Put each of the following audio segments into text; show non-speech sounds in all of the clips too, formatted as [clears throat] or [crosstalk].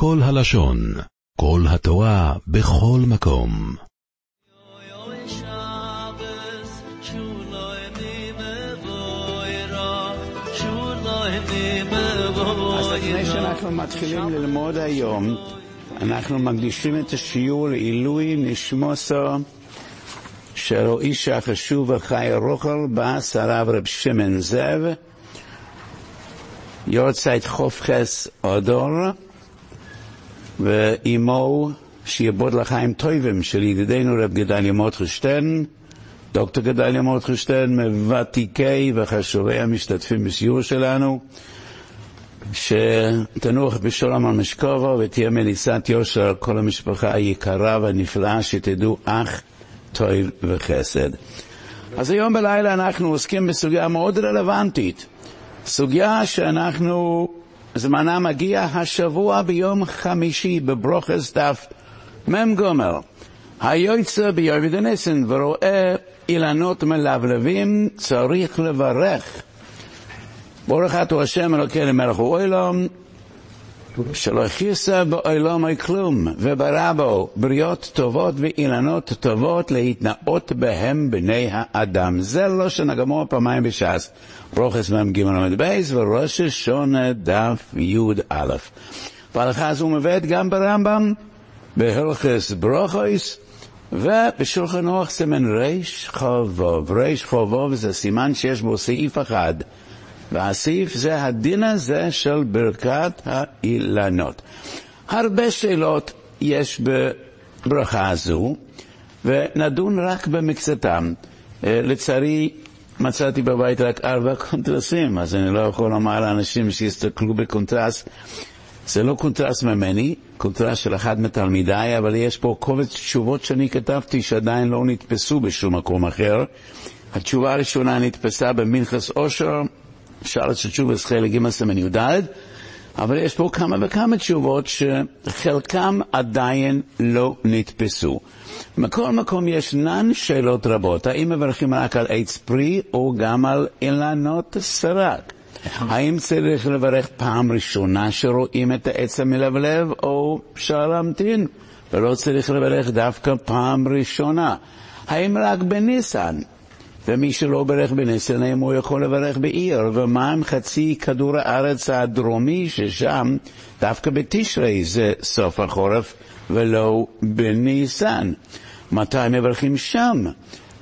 כל הלשון, כל התורה, בכל מקום. אז מתחילים ללמוד היום, אנחנו מקדישים את השיעור לעילוי נשמוסו של האיש החשוב החי רוכל, בס הרב רב שמן זאב, יורצייט חופכס אודור, ואימו שיעבוד לחיים טובים של ידידנו רב גדליה מוטרשטיין, דוקטור גדליה מוטרשטיין, מוותיקי וחשובי המשתתפים בשיעור שלנו, שתנוח בשלום על משכובו ותהיה מליצת יושר על כל המשפחה היקרה והנפלאה, שתדעו אח טוב וחסד. אז היום בלילה אנחנו עוסקים בסוגיה מאוד רלוונטית, סוגיה שאנחנו, זמנה מגיע השבוע ביום חמישי בברוכס דף מ"ג. היוצא ביום דניסן ורואה אילנות מלבלבים, צריך לברך. ברוך אתה השם אלוקינו מלך העולם, שלא הכיסה בעולם אי כלום, וברא בו בריות טובות ואילנות טובות להתנאות בהם בני האדם. זה לא שנגמור פעמיים בש"ס. ברוכס מ"ג ל"ב וראש השונה דף י"א. וההלכה הזו מובאת גם ברמב"ם, בהלכס ברוכויס, ובשולחן אורך סימן ריש חובוב. ריש חובוב זה סימן שיש בו סעיף אחד. והסעיף זה הדין הזה של ברכת האילנות. הרבה שאלות יש בברכה הזו, ונדון רק במקצתם. לצערי, מצאתי בבית רק ארבע קונטרסים, אז אני לא יכול לומר לאנשים שיסתכלו בקונטרס. זה לא קונטרס ממני, קונטרס של אחד מתלמידיי, אבל יש פה קובץ תשובות שאני כתבתי שעדיין לא נדפסו בשום מקום אחר. התשובה הראשונה נדפסה במנחס אושר, שאלות ותשובה חלק ג' סימן י"ד, אבל יש פה כמה וכמה תשובות שחלקם עדיין לא נדפסו. מכל מקום ישנן שאלות רבות, האם מברכים רק על עץ פרי או גם על אילנות סרק? האם צריך לברך פעם ראשונה שרואים את העץ המלבלב או אפשר להמתין ולא צריך לברך דווקא פעם ראשונה? האם רק בניסן? ומי שלא ברך בניסן, האם הוא יכול לברך בעיר? ומה עם חצי כדור הארץ הדרומי, ששם דווקא בתשרי זה סוף החורף ולא בניסן? מתי מברכים שם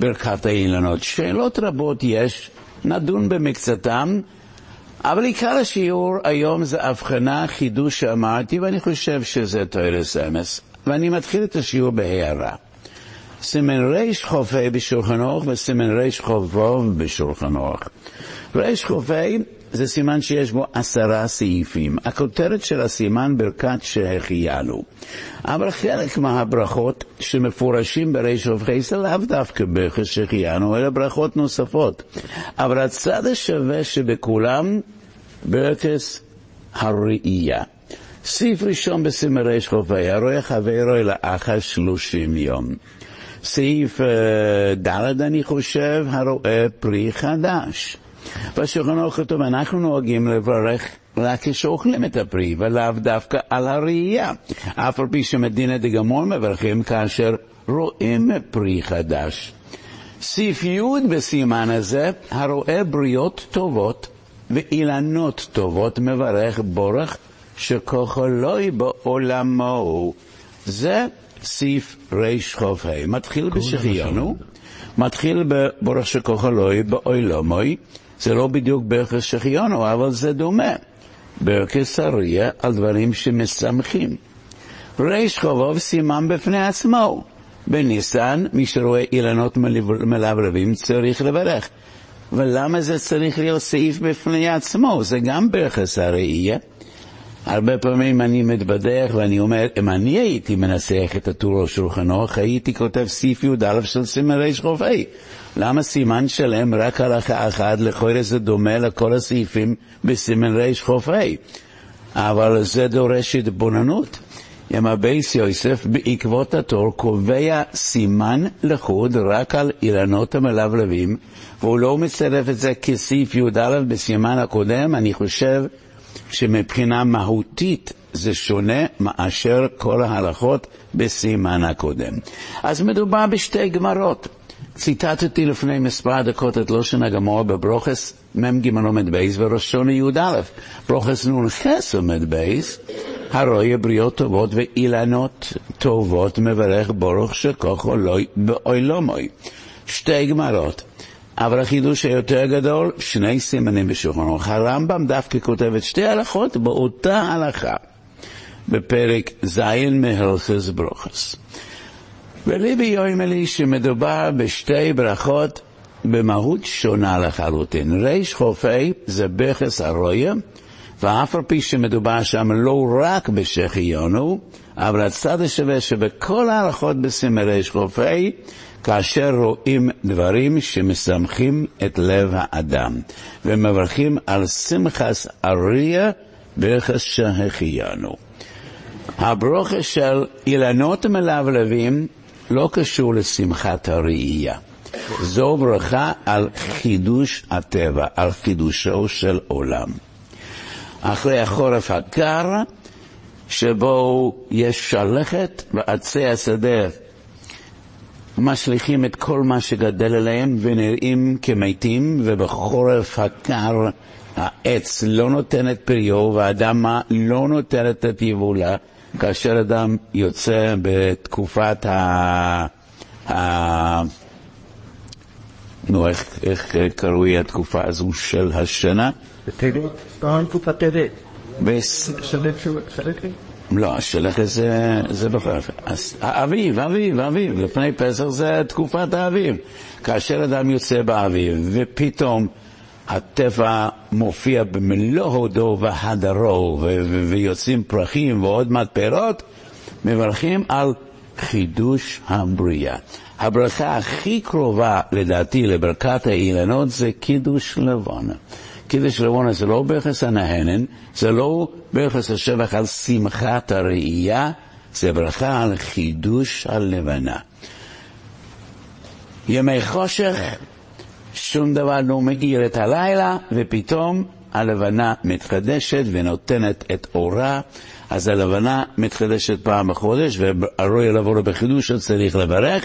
ברכת האילנות? שאלות רבות יש, נדון במקצתם, אבל עיקר השיעור היום זה הבחנה, חידוש שאמרתי, ואני חושב שזה תוירס אמס. ואני מתחיל את השיעור בהערה. סימן ריש חופה בשולחן אורך וסימן ריש חובוב בשולחן אורך. ריש חופה זה סימן שיש בו עשרה סעיפים. הכותרת של הסימן ברכת שהחיינו. אבל חלק מהברכות שמפורשים בריש חופה זה לאו דווקא ברכת שהחיינו, אלא ברכות נוספות. אבל הצד השווה שבכולם ברכת הראייה. סעיף ראשון בסימן ריש חופה, הרואה חברו לאחר שלושים יום. סעיף ד' אני חושב, הרואה פרי חדש. בשולחן אוכל כתוב, אנחנו נוהגים לברך רק כשאוכלים את הפרי, ולאו דווקא על הראייה. אף על פי שמדינה דגמור מברכים כאשר רואים פרי חדש. סעיף י' בסימן הזה, הרואה בריות טובות ואילנות טובות, מברך בורך שכוחלוי בעולמו. זה סעיף רי"ח, מתחיל בשחיינו, מתחיל בבורך שכוחלוי באוילומוי, זה לא בדיוק ברכס שחיינו, אבל זה דומה. ברכס אריה על דברים שמשמחים. ריש חובוב סימן בפני עצמו. בניסן, מי שרואה אילנות מלבלבים צריך לברך. ולמה זה צריך להיות סעיף בפני עצמו? זה גם ברכס הראייה. הרבה פעמים אני מתבדח ואני אומר, אם אני הייתי מנסח את הטור והשולחן ערוך, הייתי כותב סעיף י"א של סימן רכ"ה. למה סימן שלם רק הלכה אחת, לכאורה זה דומה לכל הסעיפים בסימן רכ"ה. אבל זה דורש התבוננות. אם הבייס יוסף בעקבות הטור קובע סימן לחוד רק על אילנות המלבלבים, והוא לא מצרף את זה כסעיף י"א בסימן הקודם, אני חושב שמבחינה מהותית זה שונה מאשר כל ההלכות בסימן הקודם. אז מדובר בשתי גמרות. ציטטתי לפני מספר דקות את לושן הגמורו בברוכס מ"ג עמוד בייס וראשון י"א. ברוכס נ"ח עמוד בייס, הרואה בריאות טובות ואילנות טובות מברך ברוך שככה לו באוילומוי. שתי גמרות. אבל החידוש היותר גדול, שני סימנים בשולחן ערוך. הרמב"ם דווקא כותב את שתי הלכות באותה הלכה, בפרק ז' מהלכס ברוכס. וליבי יאמר לי שמדובר בשתי ברכות במהות שונה לחלוטין. ריש חופי זה בכס הרויה, ואף על פי שמדובר שם לא רק בשחיונו, אבל הצד השווה שבכל ההלכות בסימי ריש חופי, כאשר רואים דברים שמשמחים את לב האדם, ומברכים על שמחס אריה ברכס שהחיינו. הברוכה של אילנות מלבלבים לא קשור לשמחת הראייה. זו ברכה על חידוש הטבע, על חידושו של עולם. אחרי החורף הקר, שבו יש שלכת ועצי השדה משליכים את כל מה שגדל עליהם ונראים כמתים, ובחורף הקר העץ לא נותן את פריו והאדמה לא נותנת את יבולה, כאשר אדם יוצא בתקופת ה... ה... נו, איך, איך קרוי התקופה הזו של השנה? בטבת, תקופת טבת. לא, השלכת זה, זה בחורף. האביב, האביב, האביב, לפני פסח זה תקופת האביב. כאשר אדם יוצא באביב, ופתאום הטבע מופיע במלוא הודו והדרו, ויוצאים פרחים ועוד מתפרות, מברכים על חידוש הבריאה. הברכה הכי קרובה, לדעתי, לברכת האילנות זה קידוש לבון. קידוש לבונה זה לא ברכס הנהנן, זה לא ברכס השבח על שמחת הראייה, זה ברכה על חידוש הלבנה. ימי חושך, שום דבר לא מאיר את הלילה, ופתאום הלבנה מתחדשת ונותנת את אורה, אז הלבנה מתחדשת פעם בחודש, והרואי לבוא בחידוש צריך לברך,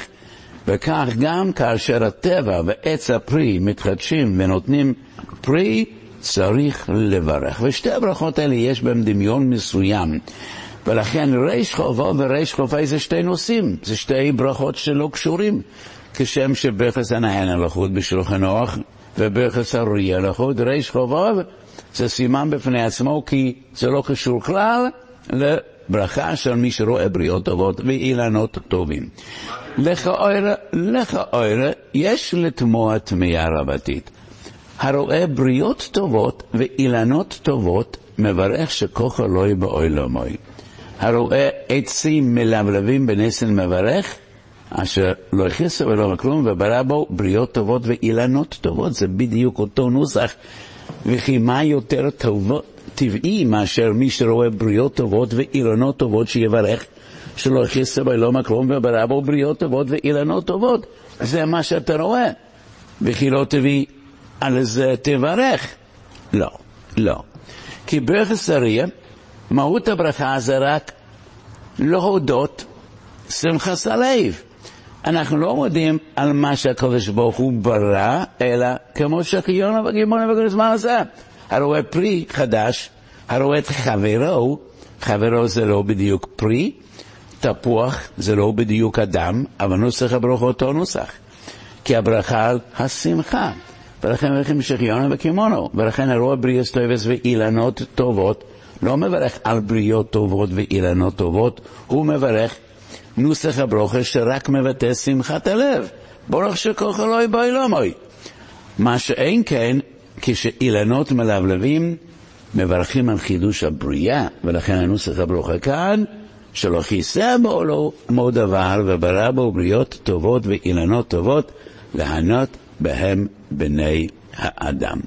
וכך גם כאשר הטבע ועץ הפרי מתחדשים ונותנים פרי, צריך לברך. ושתי הברכות האלה יש בהן דמיון מסוים. ולכן ריש חובו וריש חופי זה שתי נושאים, זה שתי ברכות שלא קשורים. כשם שברכס הנהן הלכות בשולחן אורך וברכס הראי הלכות, ריש חובו זה סימן בפני עצמו כי זה לא קשור כלל לברכה של מי שרואה בריאות טובות ואילנות טובים. לכאורה, לכאורה, יש לתמוה תמיהה רבתית. הרואה בריאות טובות ואילנות טובות, מברך שכוחו לא יהיה באוילומוי. הרואה עצים מלבלבים בנסן מברך, אשר לא הכניסו ולא כלום, וברא בו בריאות טובות ואילנות טובות. זה בדיוק אותו נוסח. וכי מה יותר טוב, טבעי מאשר מי שרואה בריאות טובות ואילנות טובות שיברך, שלא הכניסו ולא כלום, וברא בו בריאות טובות ואילנות טובות. זה מה שאתה רואה. וכי לא טבעי על זה תברך. לא, לא. כי ברכס אריה, מהות הברכה זה רק להודות שמחת הלב. אנחנו לא מודים על מה שהקדוש ברוך הוא ברא, אלא כמו שחיונה וגימונה וכל הזמן עשה. הרואה פרי חדש, הרואה את חברו, חברו זה לא בדיוק פרי, תפוח זה לא בדיוק אדם, אבל נוסח הברוך אותו נוסח. כי הברכה על השמחה. ולכן מברכים שחיונה וקימונו, ולכן הרואה בריאות טובות ואילנות טובות, לא מברך על בריאות טובות ואילנות טובות, הוא מברך נוסח הברוכה שרק מבטא שמחת הלב. ברוך שכוח אלוהי באילומוי. מה שאין כן, כשאילנות מלבלבים, מברכים על חידוש הבריאה, ולכן הנוסח הברוכה כאן, שלא חיסר בעולמו דבר, וברא בו בריאות טובות ואילנות טובות, להנות בהם בני האדם.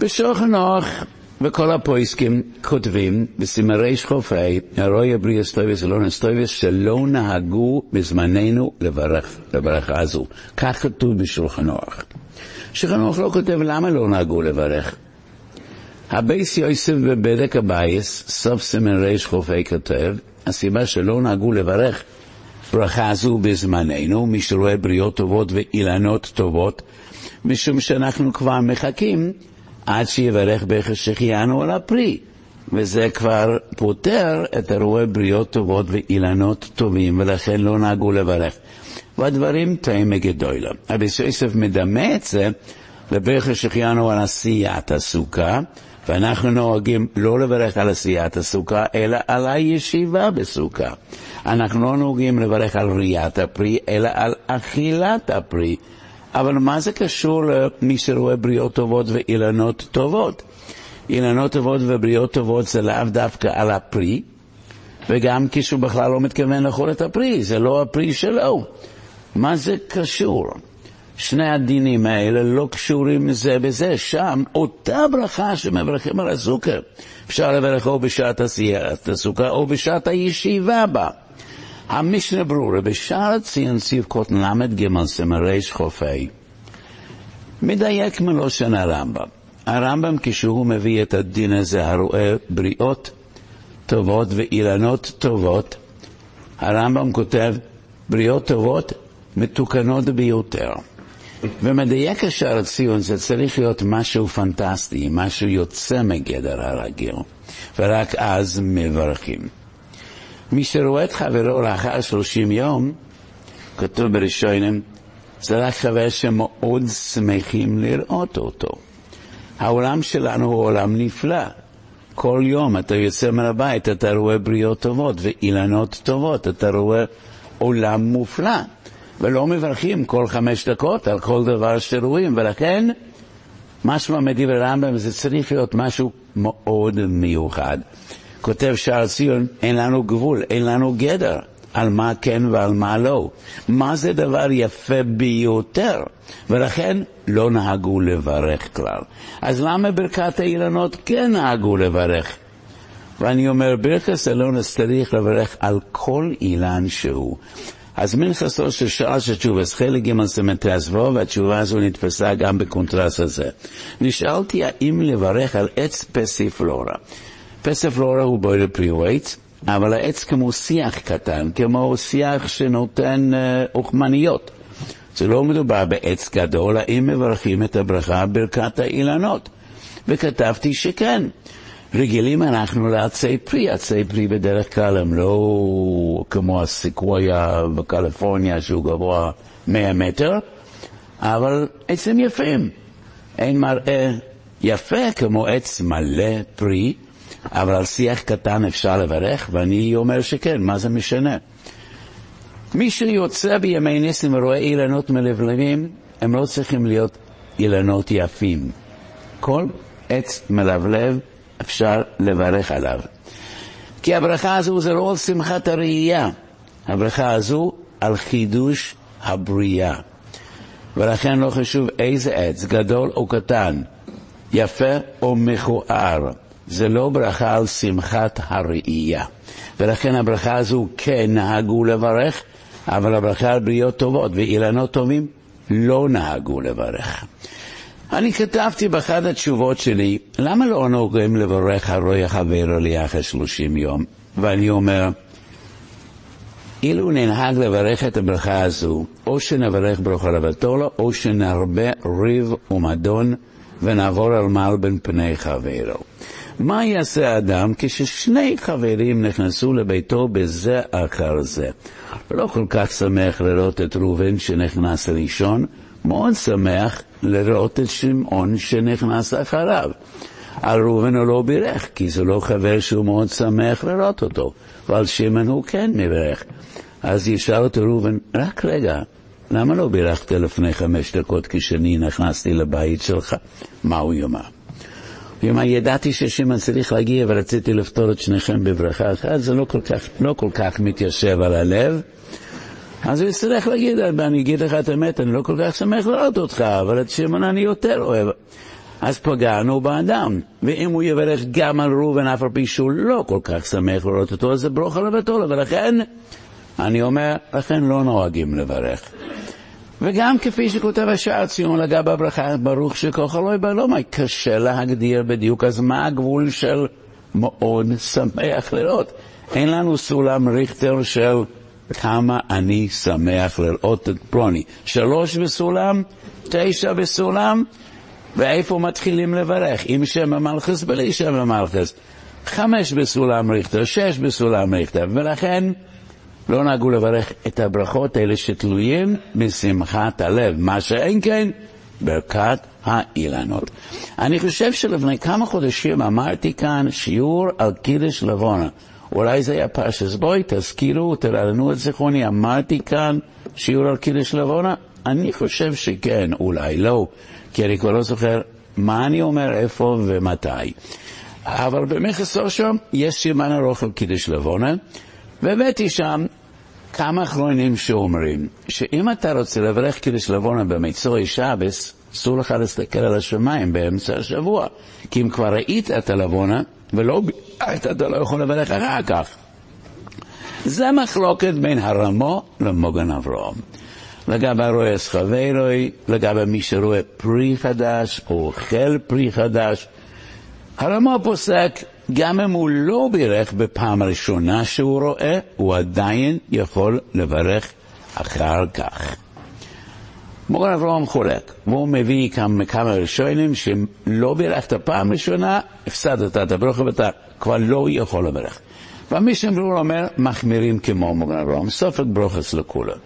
בשולחן ערוך וכל הפויסקים כותבים בסימן רכ"ה, הרואה בריאס טויבס ואילונס טויבס, שלא נהגו בזמננו לברך, לברכה הזו. כך כתוב בשולחן ערוך. שולחן ערוך לא כותב למה לא נהגו לברך. הבייס יוסף בבדק הבייס, סוף סימן ריש חופי כותב, הסיבה שלא נהגו לברך ברכה זו בזמננו, מי שרואה בריאות טובות ואילנות טובות, משום שאנחנו כבר מחכים עד שיברך שהחיינו על הפרי. וזה כבר פוטר את הרואה בריאות טובות ואילנות טובים, ולכן לא נהגו לברך. והדברים טעים מגדולה. רבי יוסף מדמה את זה לברך שהחיינו על עשיית הסוכה, ואנחנו נוהגים לא לברך על עשיית הסוכה, אלא על הישיבה בסוכה. אנחנו לא נוהגים לברך על ראיית הפרי, אלא על אכילת הפרי. אבל מה זה קשור למי שרואה בריאות טובות ואילנות טובות? אילנות טובות ובריאות טובות זה לאו דווקא על הפרי, וגם כשהוא בכלל לא מתכוון לאכול את הפרי, זה לא הפרי שלו. מה זה קשור? שני הדינים האלה לא קשורים זה בזה. שם אותה ברכה שמברכים על הסוכר, אפשר לברך או בשעת עשיית הסוכר או בשעת הישיבה בה. המשנה ברורה, בשער ציון קוטן ל"ג סמרי חופי, מדייק מלושן הרמב"ם. הרמב"ם כשהוא מביא את הדין הזה הרואה בריאות טובות ואילנות טובות, הרמב"ם כותב בריאות טובות מתוקנות ביותר. ומדייק השער ציון זה צריך להיות משהו פנטסטי, משהו יוצא מגדר הרגיל, ורק אז מברכים. מי שרואה את חברו לאחר שלושים יום, כתוב בראשונים, זה רק חבר שמאוד שמחים לראות אותו. העולם שלנו הוא עולם נפלא. כל יום אתה יוצא מהבית, אתה רואה בריאות טובות ואילנות טובות, אתה רואה עולם מופלא. ולא מברכים כל חמש דקות על כל דבר שרואים, ולכן משמע מדברי רמב"ם זה צריך להיות משהו מאוד מיוחד. כותב שער ציון, אין לנו גבול, אין לנו גדר. על מה כן ועל מה לא. מה זה דבר יפה ביותר, ולכן לא נהגו לברך כלל. אז למה ברכת האילנות כן נהגו לברך? ואני אומר, ברכת אלונס צריך לברך על כל אילן שהוא. אז מנחסו של שעה של תשובס, חלק ג' סמנטרס וו, והתשובה הזו נתפסה גם בקונטרס הזה. נשאלתי האם לברך על עץ פסיפלורה. פסיפלורה הוא בוידר פריווייט, אבל העץ כמו שיח קטן, כמו שיח שנותן אוכמניות. זה לא מדובר בעץ גדול, האם מברכים את הברכה ברכת האילנות? וכתבתי שכן. רגילים אנחנו לעצי פרי, עצי פרי בדרך כלל הם לא כמו הסקוויה בקליפורניה שהוא גבוה 100 מטר, אבל עצים יפים. אין מראה יפה כמו עץ מלא פרי, אבל על שיח קטן אפשר לברך, ואני אומר שכן, מה זה משנה? מי שיוצא בימי ניסים ורואה אילנות מלבלבים, הם לא צריכים להיות אילנות יפים. כל עץ מלבלב אפשר לברך עליו. כי הברכה הזו זה לא על שמחת הראייה, הברכה הזו על חידוש הבריאה. ולכן לא חשוב איזה עץ, גדול או קטן, יפה או מכוער, זה לא ברכה על שמחת הראייה. ולכן הברכה הזו כן נהגו לברך, אבל הברכה על בריאות טובות ואילנות טובים לא נהגו לברך. אני כתבתי באחת התשובות שלי, למה לא נוהגים לברך הרוי החבר לי אחרי שלושים יום? ואני אומר, אילו ננהג לברך את הברכה הזו, או שנברך ברוך רבתו לו, או שנרבה ריב ומדון ונעבור על מעל בין פני חברו. מה יעשה האדם כששני חברים נכנסו לביתו בזה אחר זה? לא כל כך שמח לראות את ראובן שנכנס ראשון, מאוד שמח לראות את שמעון שנכנס אחריו. על ראובן הוא לא בירך, כי זה לא חבר שהוא מאוד שמח לראות אותו, ועל שמעון הוא כן מברך. אז ישאל אותו ראובן, רק רגע, למה לא בירכת לפני חמש דקות כשאני נכנסתי לבית שלך? מה הוא יאמר? הוא יאמר, ידעתי ששמעון צריך להגיע ורציתי לפתור את שניכם בברכה אחת, זה לא כל כך, לא כל כך מתיישב על הלב. אז הוא יצטרך להגיד, אני אגיד לך את האמת, אני לא כל כך שמח לראות אותך, אבל את שמעון אני יותר אוהב. אז פגענו באדם, ואם הוא יברך גם על ראובן, אף על פי שהוא לא כל כך שמח לראות אותו, אז זה ברוך על הבתולה, ולכן, אני אומר, לכן לא נוהגים לברך. וגם כפי שכותב השער ציון לגבי הברכה, ברוך שכוח אלוהי בעלומי, קשה להגדיר בדיוק, אז מה הגבול של מאוד שמח לראות? אין לנו סולם ריכטר של כמה אני שמח לראות את פרוני. שלוש בסולם, תשע בסולם, ואיפה מתחילים לברך? עם שם המלכס, בלי שם המלכס. חמש בסולם ריכטר, שש בסולם ריכטר, ולכן לא נהגו לברך את הברכות האלה שתלויים בשמחת הלב, מה שאין כן ברכת האילנות. אני חושב שלפני כמה חודשים אמרתי כאן שיעור על קידש לבונה. אולי זה היה פרשס בואי, תזכירו, תרעננו את זיכרוני, אמרתי כאן שיעור על קידש לבונה? אני חושב שכן, אולי לא, כי אני כבר לא זוכר מה אני אומר, איפה ומתי. אבל במכס שם יש סימן ארוך על קידש לבונה, והבאתי שם כמה אחרונים שאומרים שאם אתה רוצה לברך קידש לבונה במצוי שבס, אסור לך להסתכל על השמיים באמצע השבוע, כי אם כבר ראית את הלבונה ולא בירכת, אתה לא יכול לברך אחר כך. זה מחלוקת בין הרמו למוגן אברום. לגבי הרואה חברוי, לגבי מי שרואה פרי חדש או אוכל פרי חדש. הרמו פוסק, גם אם הוא לא בירך בפעם הראשונה שהוא רואה, הוא עדיין יכול לברך אחר כך. מורן אברהם חולק, והוא מביא כמה, כמה ראשונים שלא בירכת פעם ראשונה, הפסדת את הברוכה ואתה כבר לא יכול לברך. והמישנברור אומר, מחמירים כמו מורן אברהם, סופק ברוכס לכולם.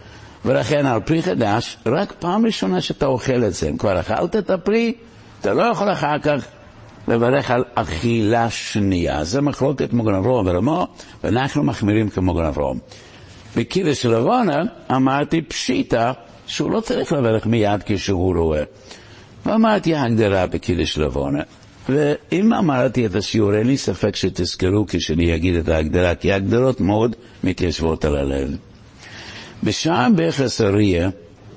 ולכן על פרי חדש, רק פעם ראשונה שאתה אוכל את זה, אם כבר אכלת את הפרי, אתה לא יכול אחר כך לברך על אכילה שנייה. זה מחלוקת מוגן אברהם ורמו, ואנחנו מחמירים כמוגן אברהם. בקידוש של אמרתי פשיטה שהוא לא צריך לברך מיד כשהוא רואה. ואמרתי הגדרה בקידוש לבונה. ואם אמרתי את השיעור, אין לי ספק שתזכרו כשאני אגיד את ההגדרה, כי ההגדרות מאוד מתיישבות על הלב. בשעה בכס הראייה,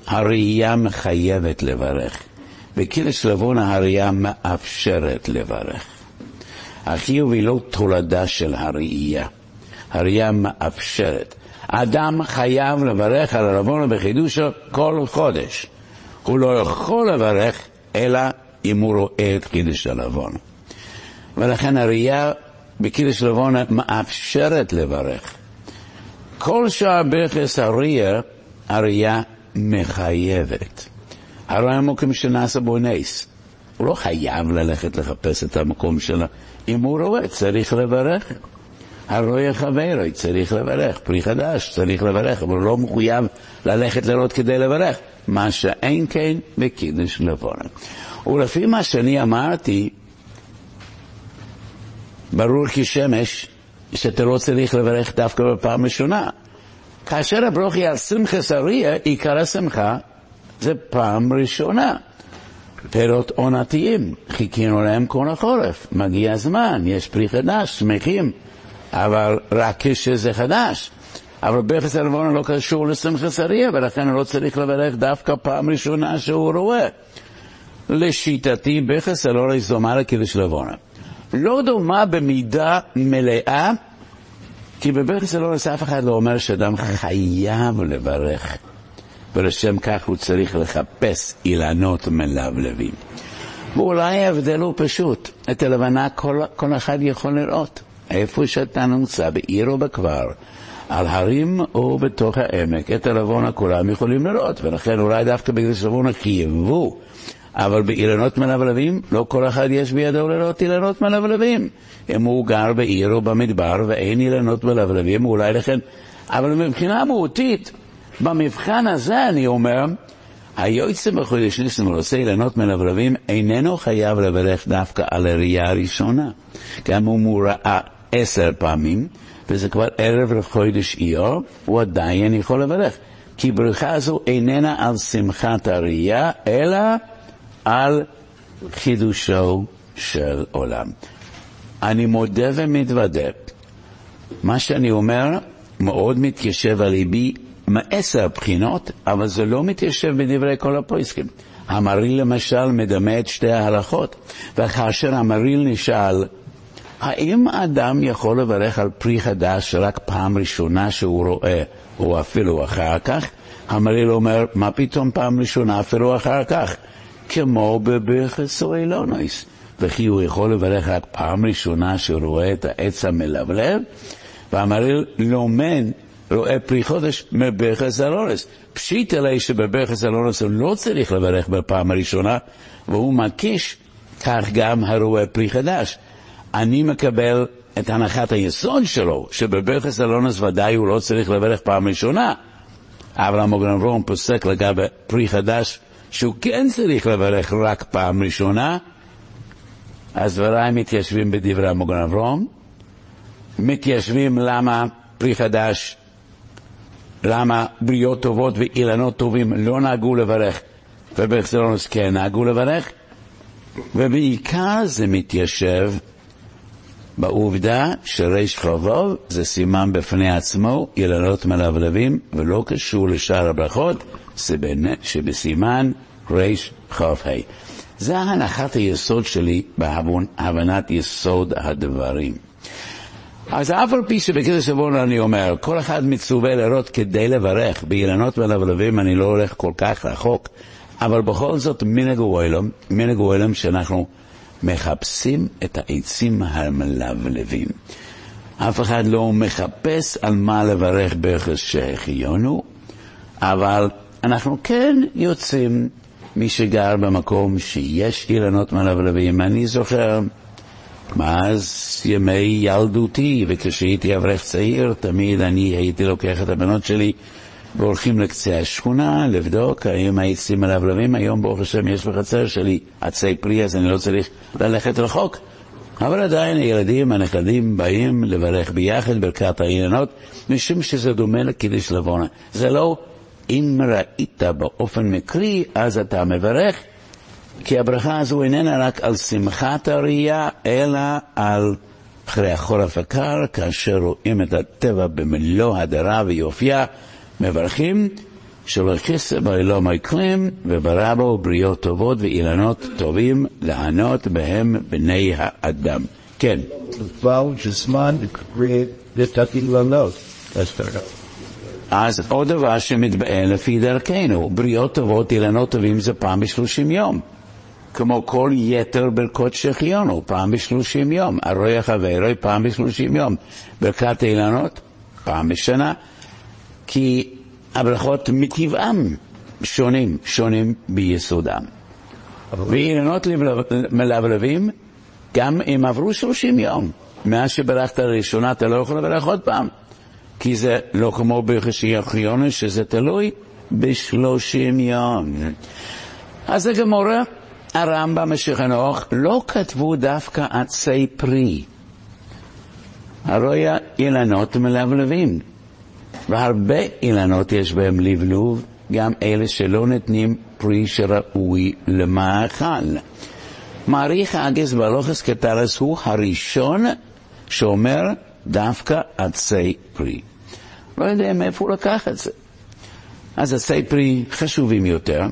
הראייה מחייבת לברך. בקידוש לבונה הראייה מאפשרת לברך. החיוב היא לא תולדה של הראייה, הראייה מאפשרת. אדם חייב לברך על הרבונה בחידושו כל חודש. הוא לא יכול לברך אלא אם הוא רואה את קידוש הלבון. ולכן הראייה בקידוש לבונה מאפשרת לברך. כל שעה ברכס הראייה, הראייה מחייבת. הרי המקום שנעשה בו נס. הוא לא חייב ללכת לחפש את המקום שלו. אם הוא רואה, צריך לברך. הרואה חברו, צריך לברך. פרי חדש, צריך לברך, אבל הוא לא מחויב ללכת לראות כדי לברך. מה שאין כן בקידוש לבונה. ולפי מה שאני אמרתי, ברור כשמש שאתה לא צריך לברך דווקא בפעם ראשונה. כאשר הברוכי על שמחה סריה, עיקר השמחה זה פעם ראשונה. פירות עונתיים, חיכינו להם כל החורף, מגיע הזמן, יש פרי חדש, שמחים, אבל רק כשזה חדש. אבל בכס הלבונה לא קשור לשמחה סריה, ולכן הוא לא צריך לברך דווקא פעם ראשונה שהוא רואה. לשיטתי, בכס אלורי לקידוש לבונה. לא דומה במידה מלאה, כי בבכס אלורי אף אחד לא אומר שאדם חייב לברך. ולשם כך הוא צריך לחפש אילנות מלבלבים. ואולי ההבדל הוא פשוט, את הלבנה כל, כל אחד יכול לראות, איפה שאתה נמצא, בעיר או בכבר, על הרים או בתוך העמק, את הלבונה כולם יכולים לראות, ולכן אולי דווקא בגלל שלבונה חייבו, אבל באילנות מלבלבים, לא כל אחד יש בידו לראות אילנות מלבלבים. אם הוא גר בעיר או במדבר ואין אילנות מלבלבים, אולי לכן, אבל מבחינה מהותית, במבחן הזה אני אומר, היועצם בחודש ניסן ועושה אילנות מלבלבים איננו חייב לברך דווקא על הראייה הראשונה. גם אם הוא ראה עשר פעמים, וזה כבר ערב לחודש איור, הוא עדיין יכול לברך. כי ברכה הזו איננה על שמחת הראייה, אלא על חידושו של עולם. אני מודה ומתוודה, מה שאני אומר מאוד מתיישב על ליבי מעשר בחינות, אבל זה לא מתיישב בדברי כל הפויסקים. המריל למשל מדמה את שתי ההלכות, וכאשר המריל נשאל, האם אדם יכול לברך על פרי חדש רק פעם ראשונה שהוא רואה, או אפילו אחר כך? המרעיל אומר, מה פתאום פעם ראשונה, אפילו אחר כך, כמו בברכס אילונויס. וכי הוא יכול לברך רק פעם ראשונה שהוא רואה את העץ המלבלב, והמרעיל לומד, רואה פרי חודש מברכס אלורס. פשיט אלי שבברכס אלורס הוא לא צריך לברך בפעם הראשונה, והוא מקיש, כך גם הרואה פרי חדש. אני מקבל את הנחת היסוד שלו, שבברכס אלונס ודאי הוא לא צריך לברך פעם ראשונה. אבל המוגרן רום פוסק לגבי פרי חדש, שהוא כן צריך לברך רק פעם ראשונה, אז דבריי מתיישבים בדברי המוגרן אברום, מתיישבים למה פרי חדש, למה בריות טובות ואילנות טובים לא נהגו לברך, ובחסרונוס כן נהגו לברך, ובעיקר זה מתיישב בעובדה שריש חובוב זה סימן בפני עצמו, אילנות מלבלבים, ולא קשור לשאר הברכות שבסימן ריש חוב ה'. זה הנחת היסוד שלי בהבנת יסוד הדברים. אז אף על פי שבקדש עוון אני אומר, כל אחד מצווה לראות כדי לברך, באילנות ולבלבים אני לא הולך כל כך רחוק, אבל בכל זאת מנהג וואלם, מנהג וואלם שאנחנו מחפשים את העצים המלבלבים. אף אחד לא מחפש על מה לברך ברכס שהחיונו, אבל אנחנו כן יוצאים מי שגר במקום שיש אילנות מלבלבים. אני זוכר, מאז ימי ילדותי, וכשהייתי אברך צעיר, תמיד אני הייתי לוקח את הבנות שלי והולכים לקצה השכונה לבדוק האם העצים מלבלבים. היום ברוך השם יש בחצר שלי עצי פרי, אז אני לא צריך ללכת רחוק. אבל עדיין הילדים, הנכדים, באים לברך ביחד ברכת האילנות, משום שזה דומה לקידוש לבונה. זה לא אם ראית באופן מקרי, אז אתה מברך, כי הברכה הזו איננה רק על שמחת הראייה, אלא על אחרי החורף הקר, כאשר רואים את הטבע במלוא הדרה ויופייה, מברכים שלא כסף ולא וברא בו בריות טובות ואילנות טובים לענות בהם בני האדם. כן. אז עוד דבר שמתבאר לפי דרכנו, בריאות טובות, אילנות טובים זה פעם בשלושים יום. כמו כל יתר ברכות שהחיינו, פעם בשלושים יום. הרוי חברוי פעם בשלושים יום. ברכת אילנות, פעם בשנה. כי הברכות מטבעם שונים, שונים ביסודם. ואילנות מלבלבים, גם אם עברו שלושים יום, מאז שברכת הראשונה אתה לא יכול לברך עוד פעם. כי זה לא כמו בחשיחיונו, שזה תלוי בשלושים יום. אז הגמורה, הרמב"ם ושכנוך, לא כתבו דווקא עצי פרי. הרי אילנות מלבלבים, והרבה אילנות יש בהם לבלוב, גם אלה שלא נותנים פרי שראוי למאכל. מעריך האגס בלוכס קטלס הוא הראשון שאומר דווקא עצי פרי. לא יודע מאיפה הוא לקח את זה. אז עצי פרי חשובים יותר.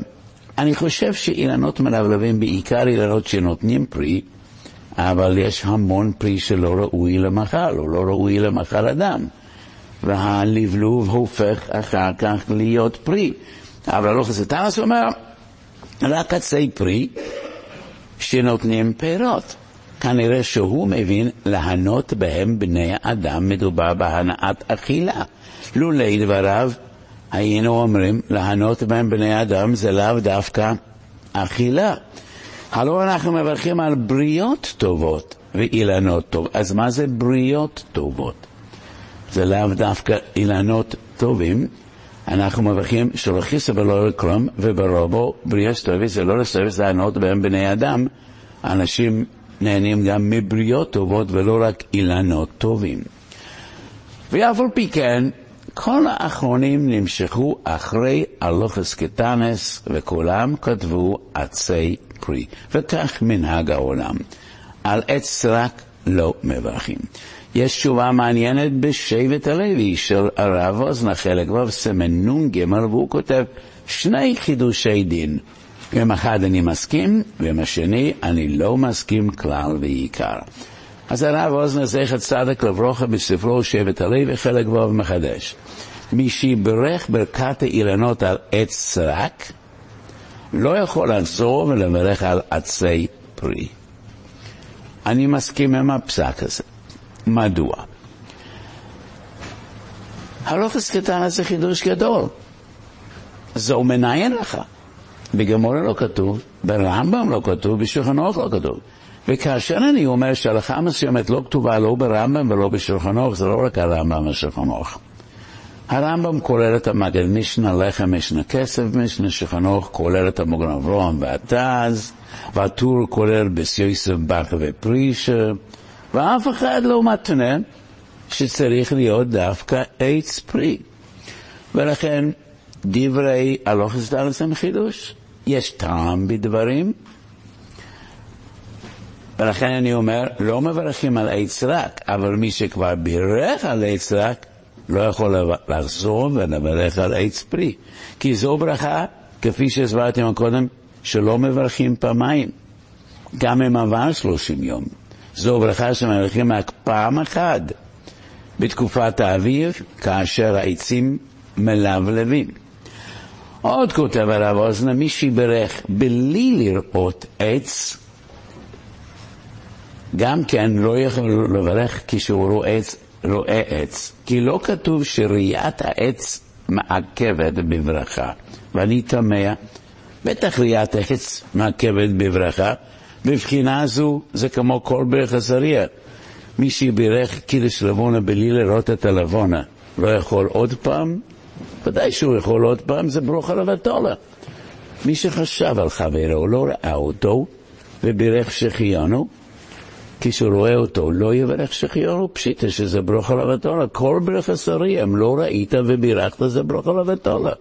אני חושב שאילנות מלבלבים בעיקר אילנות שנותנים פרי, אבל יש המון פרי שלא ראוי למאכל, או לא ראוי למאכל אדם. והלבלוב הופך אחר כך להיות פרי. אבל הלוך הסטרס אומר, רק עצי פרי שנותנים פירות. כנראה שהוא מבין להנות בהם בני האדם, מדובר בהנאת אכילה. לולי דבריו היינו אומרים, להנות בהם בני אדם זה לאו דווקא אכילה. הלא אנחנו מברכים על בריות טובות ואילנות טוב. אז מה זה בריות טובות? זה לאו דווקא אילנות טובים. אנחנו מברכים שלא חיסא ולא יקרום, וברובו בריות טובות זה לא לסרס להנות בהם בני אדם. אנשים נהנים גם מבריות טובות ולא רק אילנות טובים. ואף על פי כן, כל האחרונים נמשכו אחרי הלוכס קטנס, וכולם כתבו עצי פרי. וכך מנהג העולם. על עץ סרק לא מברכים. יש תשובה מעניינת בשבט הלוי של הרב אוזנה, חלק ו' סמן נ"ג, והוא כותב שני חידושי דין. עם אחד אני מסכים, ועם השני אני לא מסכים כלל ועיקר. אז הרב אוזנה זכר צדק לברוכה בספרו שבט הלוי, חלק ו' מחדש. מי שיברך ברכת האילנות על עץ סרק, לא יכול לחזור ולברך על עצי פרי. אני מסכים עם הפסק הזה. מדוע? הלוכס קטן זה חידוש גדול. זו מנעין לך. בגמורה לא כתוב, ברמב"ם לא כתוב, בשולחן אורך לא כתוב. וכאשר אני אומר שהלכה מסוימת לא כתובה לא ברמב"ם ולא בשולחן אורך, זה לא רק הרמב"ם ושולחן אורך. הרמב"ם כולל את המגד משנה לחם, משנה כסף, משנה שולחן אורך כולל את המוגן אברהם והתז, והטור כולל בסיוסף בכר ופרישה, ואף אחד לא מתנה שצריך להיות דווקא עץ פרי. ולכן דברי הלוכס דלס הם חידוש. יש טעם בדברים, ולכן אני אומר, לא מברכים על עץ רק, אבל מי שכבר בירך על עץ רק, לא יכול לחזור ולברך על עץ פרי. כי זו ברכה, כפי שהסברתי קודם, שלא מברכים פעמיים, גם אם עבר שלושים יום. זו ברכה שמברכים רק פעם אחת בתקופת האביב, כאשר העצים מלבלבים. עוד כותב הרב אוזנה, מי שיברך בלי לראות עץ, גם כן לא יכול לברך כשהוא רואה עץ, רואה עץ, כי לא כתוב שראיית העץ מעכבת בברכה. ואני תמה, בטח ראיית העץ מעכבת בברכה, בבחינה זו זה כמו כל ברך עזריה. מי שבירך קידוש לבונה בלי לראות את הלבונה, לא יכול עוד פעם? ודאי שהוא יכול עוד פעם, זה ברוך לבטולה. מי שחשב על חברו, לא ראה אותו, ובירך שחיינו, כשהוא רואה אותו, לא יברך שחיינו, פשיטה שזה ברוך לבטולה. כל ברך עשרי, אם לא ראית ובירכת, זה ברוך לבטולה.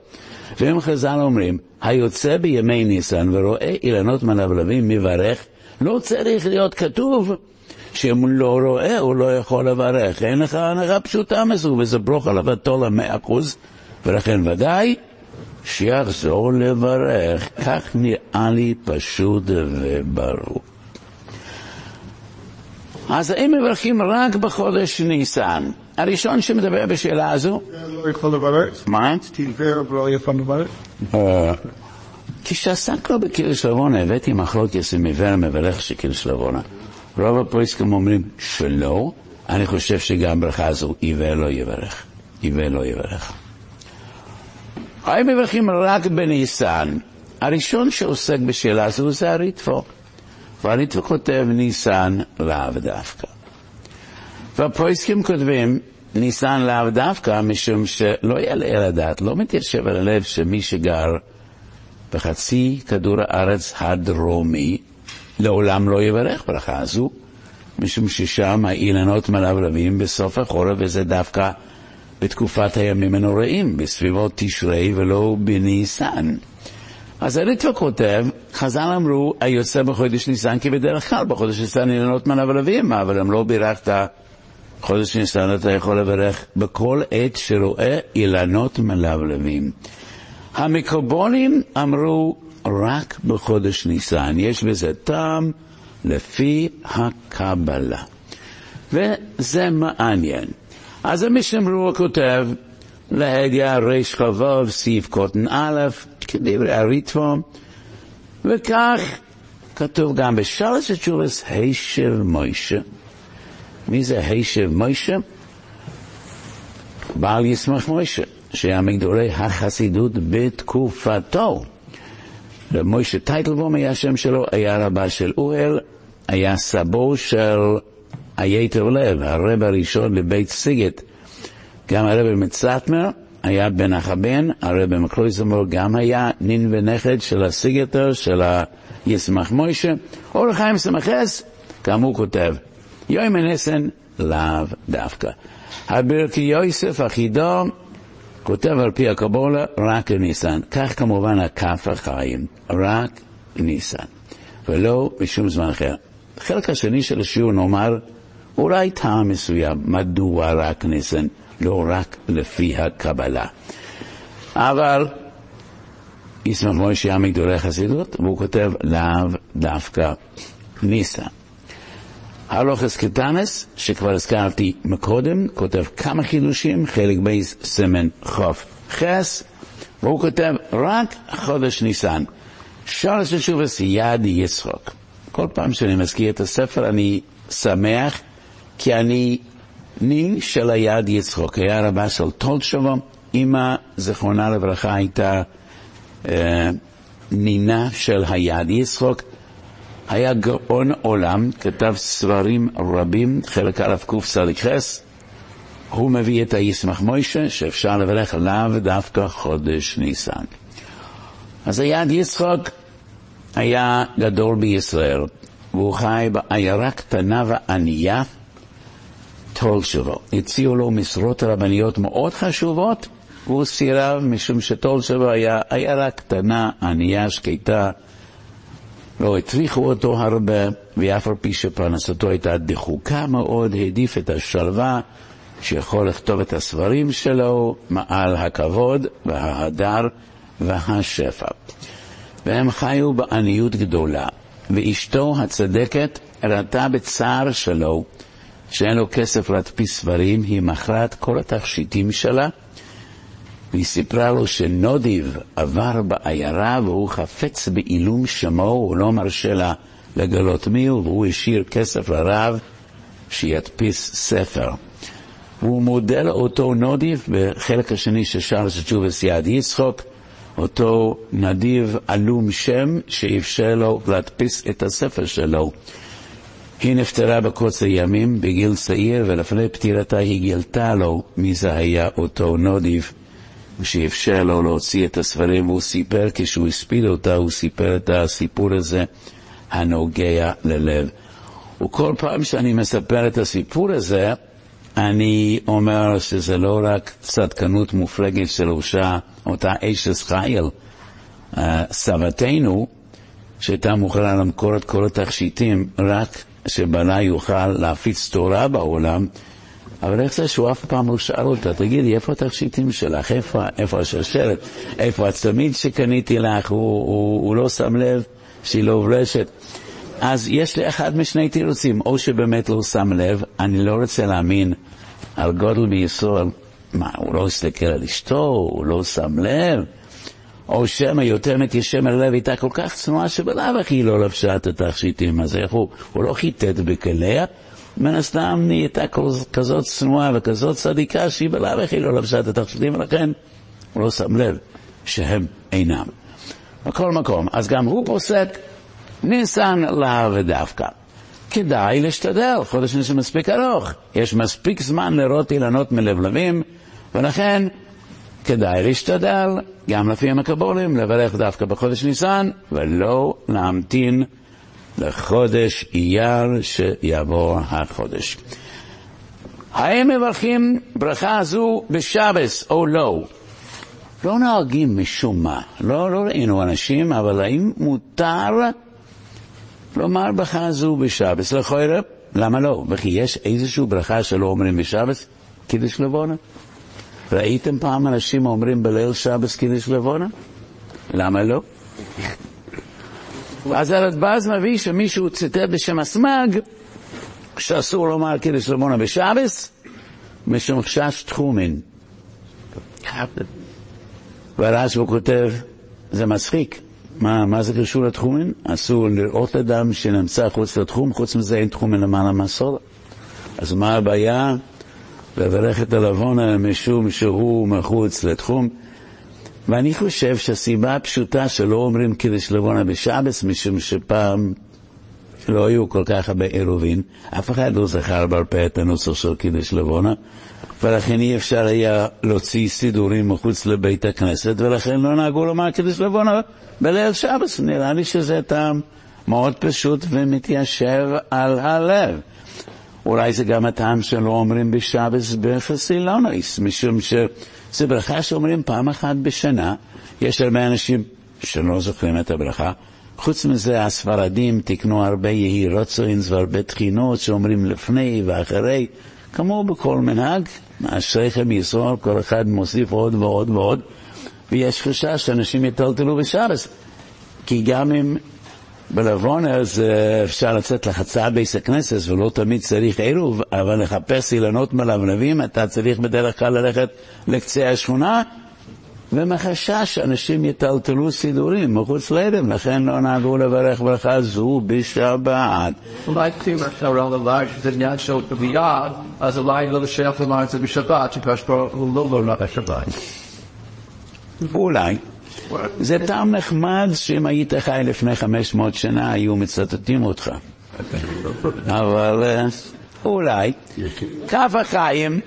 ואם חז"ל אומרים, היוצא בימי ניסן ורואה אילנות מלבלבים מברך, לא צריך להיות כתוב שאם הוא לא רואה, הוא לא יכול לברך. אין לך הנחה פשוטה מזו, וזה ברוך לבטולה מאה אחוז. ולכן ודאי שיחזור לברך, כך נראה לי פשוט וברור. אז האם מברכים רק בחודש ניסן? הראשון שמדבר בשאלה הזו... לא? מה? עיוור ולא יכול לברך? כשעסקנו בקרש לבונה, הבאתי מחלות יסים עיוור מברך של קרש לבונה. רוב הפריסקים אומרים שלא, אני חושב שגם ברכה הזו עיוור לא יברך. עיוור לא יברך. האם מברכים רק בניסן? הראשון שעוסק בשאלה הזו זה הריטפו. והריטפו כותב ניסן לאו דווקא. והפרויסקים כותבים ניסן לאו דווקא משום שלא יעלה על הדעת, לא מתיישב על הלב שמי שגר בחצי כדור הארץ הדרומי לעולם לא יברך ברכה הזו, משום ששם האילנות מלבלבים בסוף החורף וזה דווקא בתקופת הימים הנוראים, בסביבות תשרי ולא בניסן. אז הריטווה כותב, חז"ל אמרו, היוצא בחודש ניסן כי בדרך כלל בחודש ניסן אילנות מלבלבים, אבל אם לא בירכת חודש ניסן אתה יכול לברך בכל עת שרואה אילנות מלבלבים. המקובולים אמרו רק בחודש ניסן, יש בזה טעם לפי הקבלה. וזה מעניין. אז המשמרוע כותב, להדיה ריש חבוב, סעיף קוטן א', כדברי הריטבו, וכך כתוב גם בשלוש התשובס, הישב מוישה. מי זה הישב מוישה? בעל ישמח מוישה, שהיה מגדולי החסידות בתקופתו. ומוישה טייטלבום היה השם שלו, היה רבה של אוהל, היה סבו של היתר לב, הרב הראשון לבית סיגט, גם הרב מצטמר היה בן החבן, הרב מקלויזמור גם היה נין ונכד של הסיגטר, של הישמח מוישה, אור חיים סמכס, גם הוא כותב, יוי מנסן לאו דווקא. הברכי יוסף אחידו כותב על פי הקבולה רק ניסן, כך כמובן הכף החיים, רק ניסן, ולא בשום זמן אחר. החלק השני של השיעור נאמר אולי טעם מסוים, מדוע רק ניסן, לא רק לפי הקבלה. אבל ישמח מוישה היה מגדולי החסידות, והוא כותב לאו דווקא ניסן. הלוכס קטנס, שכבר הזכרתי מקודם, כותב כמה חידושים, חלק בייס סמן חוף חס, והוא כותב רק חודש ניסן. שורש תשובס יד יצחוק. כל פעם שאני מזכיר את הספר אני שמח, כי אני נין של היד יצחוק. היה רבה של טולצ'ובו, אמא, זיכרונה לברכה, הייתה אה, נינה של היד יצחוק. היה גאון עולם, כתב ספרים רבים, חלק א' קצ"ח, הוא מביא את הישמח מוישה, שאפשר לברך עליו דווקא חודש ניסן. אז היד יצחוק היה גדול בישראל, והוא חי בעיירה קטנה וענייה, טול שלו. הציעו לו משרות רבניות מאוד חשובות, והוא סירב משום שטול שלו היה עיירה קטנה, ענייה, שקטה, לא הטריחו אותו הרבה, ואף על פי שפרנסתו הייתה דחוקה מאוד, העדיף את השלווה שיכול לכתוב את הספרים שלו מעל הכבוד וההדר והשפע. והם חיו בעניות גדולה, ואשתו הצדקת ראתה בצער שלו שאין לו כסף להדפיס ספרים, היא מכרה את כל התכשיטים שלה, והיא סיפרה לו שנודיב עבר בעיירה והוא חפץ בעילום שמו, הוא לא מרשה לה לגלות מיהו, והוא השאיר כסף לרב שידפיס ספר. והוא מודה לאותו נודיב בחלק השני של שרלס ג'ובס יד יצחוק, אותו נדיב עלום שם שאפשר לו להדפיס את הספר שלו. היא נפטרה בקוצר ימים בגיל צעיר, ולפני פטירתה היא גילתה לו מי זה היה אותו נודיב, שאפשר לו להוציא את הספרים, והוא סיפר, כשהוא הספיד אותה, הוא סיפר את הסיפור הזה הנוגע ללב. וכל פעם שאני מספר את הסיפור הזה, אני אומר שזה לא רק צדקנות מופלגת של ראשה, אותה אשת חיל, סבתנו, שהייתה מוכנה למכור את כל התכשיטים רק שבעלה יוכל להפיץ תורה בעולם, אבל איך זה שהוא אף פעם לא שאל אותה, תגידי, איפה התכשיטים שלך? איפה, איפה השרשרת? איפה הצמיד שקניתי לך? הוא, הוא, הוא לא שם לב שהיא לא הברשת. אז יש לי אחד משני תירוצים, או שבאמת לא שם לב, אני לא רוצה להאמין על גודל בישראל, מה, הוא לא הסתכל על אשתו, הוא לא שם לב, או שמא יותר על לב הייתה כל כך צנועה שבלאו הכי לא לבשה את התכשיטים, אז איך הוא, הוא לא חיטט בכליה, מן הסתם נהייתה כזאת צנועה וכזאת צדיקה שהיא בלאו הכי לא לבשה את התכשיטים, ולכן הוא לא שם לב שהם אינם. בכל מקום, אז גם הוא פוסק ניסן להב ודווקא. כדאי להשתדל, חודש ניסן מספיק ארוך, יש מספיק זמן לראות אילנות מלבלבים, ולכן כדאי להשתדל, גם לפי המקבולים, לברך דווקא בחודש ניסן, ולא להמתין לחודש אייר שיעבור החודש. האם מברכים ברכה זו בשבס או לא? לא נוהגים משום מה, לא, לא ראינו אנשים, אבל האם מותר לומר ברכה זו בשבס? לכוירא, למה לא? וכי יש איזושהי ברכה שלא אומרים בשבס? קידוש לבונה? ראיתם פעם אנשים אומרים בליל שבס קידוש לבונה? למה לא? אז הרדב"ז מביא שמישהו ציטט בשם הסמ"ג שאסור לומר קידוש לבונה בשבס משום חשש תחומין. והרשב"א כותב, זה מצחיק, מה, מה זה קשור לתחומין? אסור לראות אדם שנמצא חוץ לתחום, חוץ מזה אין תחומין למעלה מהסוד. אז מה הבעיה? את הלבונה משום שהוא מחוץ לתחום. ואני חושב שהסיבה הפשוטה שלא אומרים קידוש לבונה בשבס, משום שפעם לא היו כל כך הרבה עירובין, אף אחד לא זכר בעל פה את הנוסח של קידוש לבונה, ולכן אי אפשר היה להוציא סידורים מחוץ לבית הכנסת, ולכן לא נהגו לומר קידוש לבונה בליל שבס. נראה לי שזה טעם מאוד פשוט ומתיישב על הלב. אולי זה גם הטעם שלא אומרים בשבס בפסילונויס, משום שזו ברכה שאומרים פעם אחת בשנה. יש הרבה אנשים שלא זוכרים את הברכה. חוץ מזה, הספרדים תיקנו הרבה יהי רוצוינס והרבה תחינות שאומרים לפני ואחרי, כמו בכל מנהג, אשריכם ישראל, כל אחד מוסיף עוד ועוד ועוד, ויש חשש שאנשים יטלטלו בשבס, כי גם אם בלבון אז אה, אפשר לצאת לחצה בייס הכנסת ולא תמיד צריך עירוב, אבל לחפש אילנות מלבלבים אתה צריך בדרך כלל ללכת לקצה השכונה, ומחשש שאנשים יטלטלו סידורים מחוץ לערב, לכן לא נהגו לברך ברכה זו בשבת. אולי כתיב עכשיו על הלילה שזה עניין של ביד, אז אולי לא לשייך לומר את זה בשבת, הוא לא לומר בשבת. אולי. זה טעם נחמד שאם היית חי לפני 500 שנה היו מצטטים אותך. אבל אה, אולי. כף החיים,